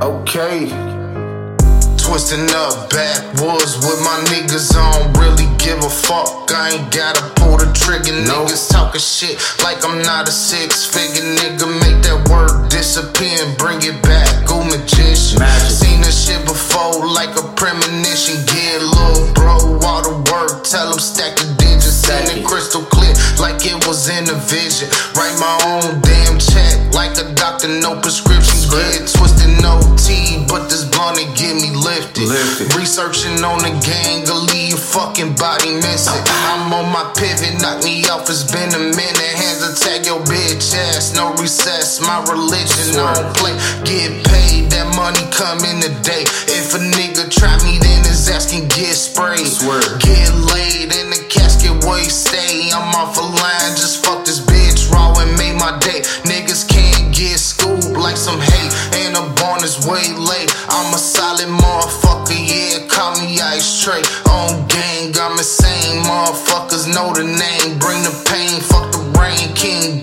Okay. Twisting up backwoods with my niggas I don't Really give a fuck. I ain't gotta pull the trigger. Niggas talking shit like I'm not a six figure nigga. Make that word disappear and bring it back. Go magician. Magic. Seen this shit before like a premonition. Get little bro all the work. Tell him stack the digits. It it. crystal clear like it was in a vision. Write my own damn check like a doctor, no prescription. Get twisted, no tea, but this blunt it get me lifted. Lifted. Researching on the gang, leave your fucking body missing. I'm on my pivot, knock me off. It's been a minute. Hands attack your bitch ass, no recess. My religion Swear. on play. Get paid, that money come in the day. If a nigga try some hate, and a born is way late. I'm a solid motherfucker, yeah, call me ice tray. On gang, I'm insane. Motherfuckers know the name, bring the pain, fuck the rain. King